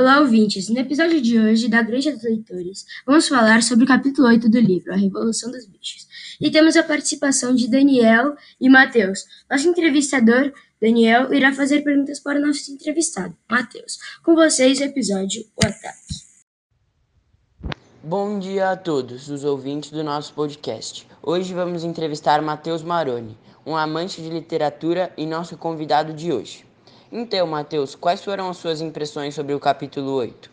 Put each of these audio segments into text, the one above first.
Olá, ouvintes! No episódio de hoje da Granja dos Leitores, vamos falar sobre o capítulo 8 do livro, A Revolução dos Bichos. E temos a participação de Daniel e Matheus. Nosso entrevistador, Daniel, irá fazer perguntas para o nosso entrevistado, Matheus. Com vocês, o episódio O Ataque. Bom dia a todos os ouvintes do nosso podcast. Hoje vamos entrevistar Matheus Maroni, um amante de literatura e nosso convidado de hoje. Então, Matheus, quais foram as suas impressões sobre o capítulo 8?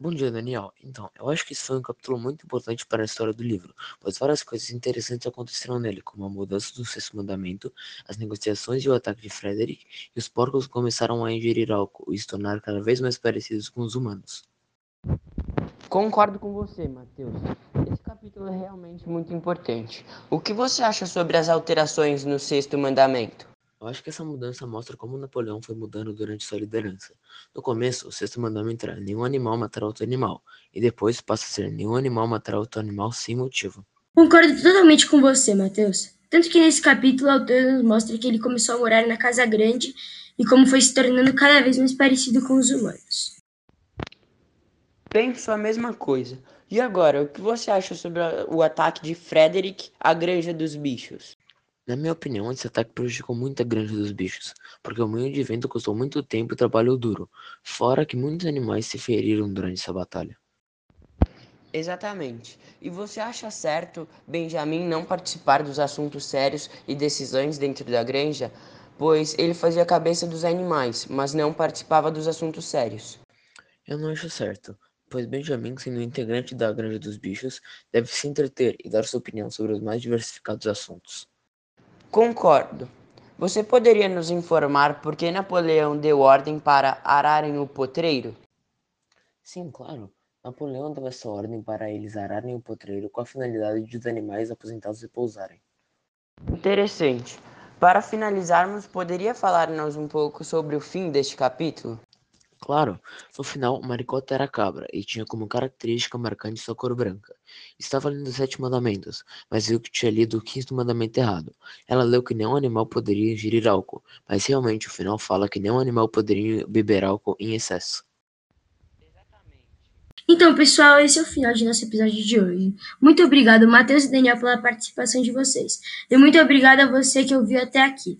Bom dia, Daniel. Então, eu acho que isso foi um capítulo muito importante para a história do livro, pois várias coisas interessantes aconteceram nele, como a mudança do sexto mandamento, as negociações e o ataque de Frederick, e os porcos começaram a ingerir álcool e se tornar cada vez mais parecidos com os humanos. Concordo com você, Matheus. Esse capítulo é realmente muito importante. O que você acha sobre as alterações no sexto mandamento? Eu acho que essa mudança mostra como Napoleão foi mudando durante sua liderança. No começo, o sexto mandamento era nenhum animal matará outro animal, e depois passa a ser nenhum animal matará outro animal sem motivo. Concordo totalmente com você, Matheus. Tanto que nesse capítulo o autor nos mostra que ele começou a morar na casa grande e como foi se tornando cada vez mais parecido com os humanos. Penso a mesma coisa. E agora, o que você acha sobre o ataque de Frederick à Granja dos Bichos? Na minha opinião, esse ataque prejudicou muito a granja dos bichos, porque o moinho de vento custou muito tempo e trabalho duro, fora que muitos animais se feriram durante essa batalha. Exatamente. E você acha certo Benjamin não participar dos assuntos sérios e decisões dentro da granja, pois ele fazia a cabeça dos animais, mas não participava dos assuntos sérios? Eu não acho certo, pois Benjamin, sendo integrante da granja dos bichos, deve se entreter e dar sua opinião sobre os mais diversificados assuntos. Concordo. Você poderia nos informar por que Napoleão deu ordem para ararem o potreiro? Sim, claro. Napoleão deu essa ordem para eles ararem o potreiro com a finalidade de os animais aposentados repousarem. Interessante. Para finalizarmos, poderia falar-nos um pouco sobre o fim deste capítulo? Claro, no final, Maricota era cabra e tinha como característica marcante sua cor branca. Estava lendo os sete mandamentos, mas viu que tinha lido o quinto mandamento errado. Ela leu que nenhum animal poderia ingerir álcool, mas realmente o final fala que nenhum animal poderia beber álcool em excesso. Então, pessoal, esse é o final de nosso episódio de hoje. Muito obrigado, Matheus e Daniel, pela participação de vocês. E muito obrigado a você que ouviu até aqui.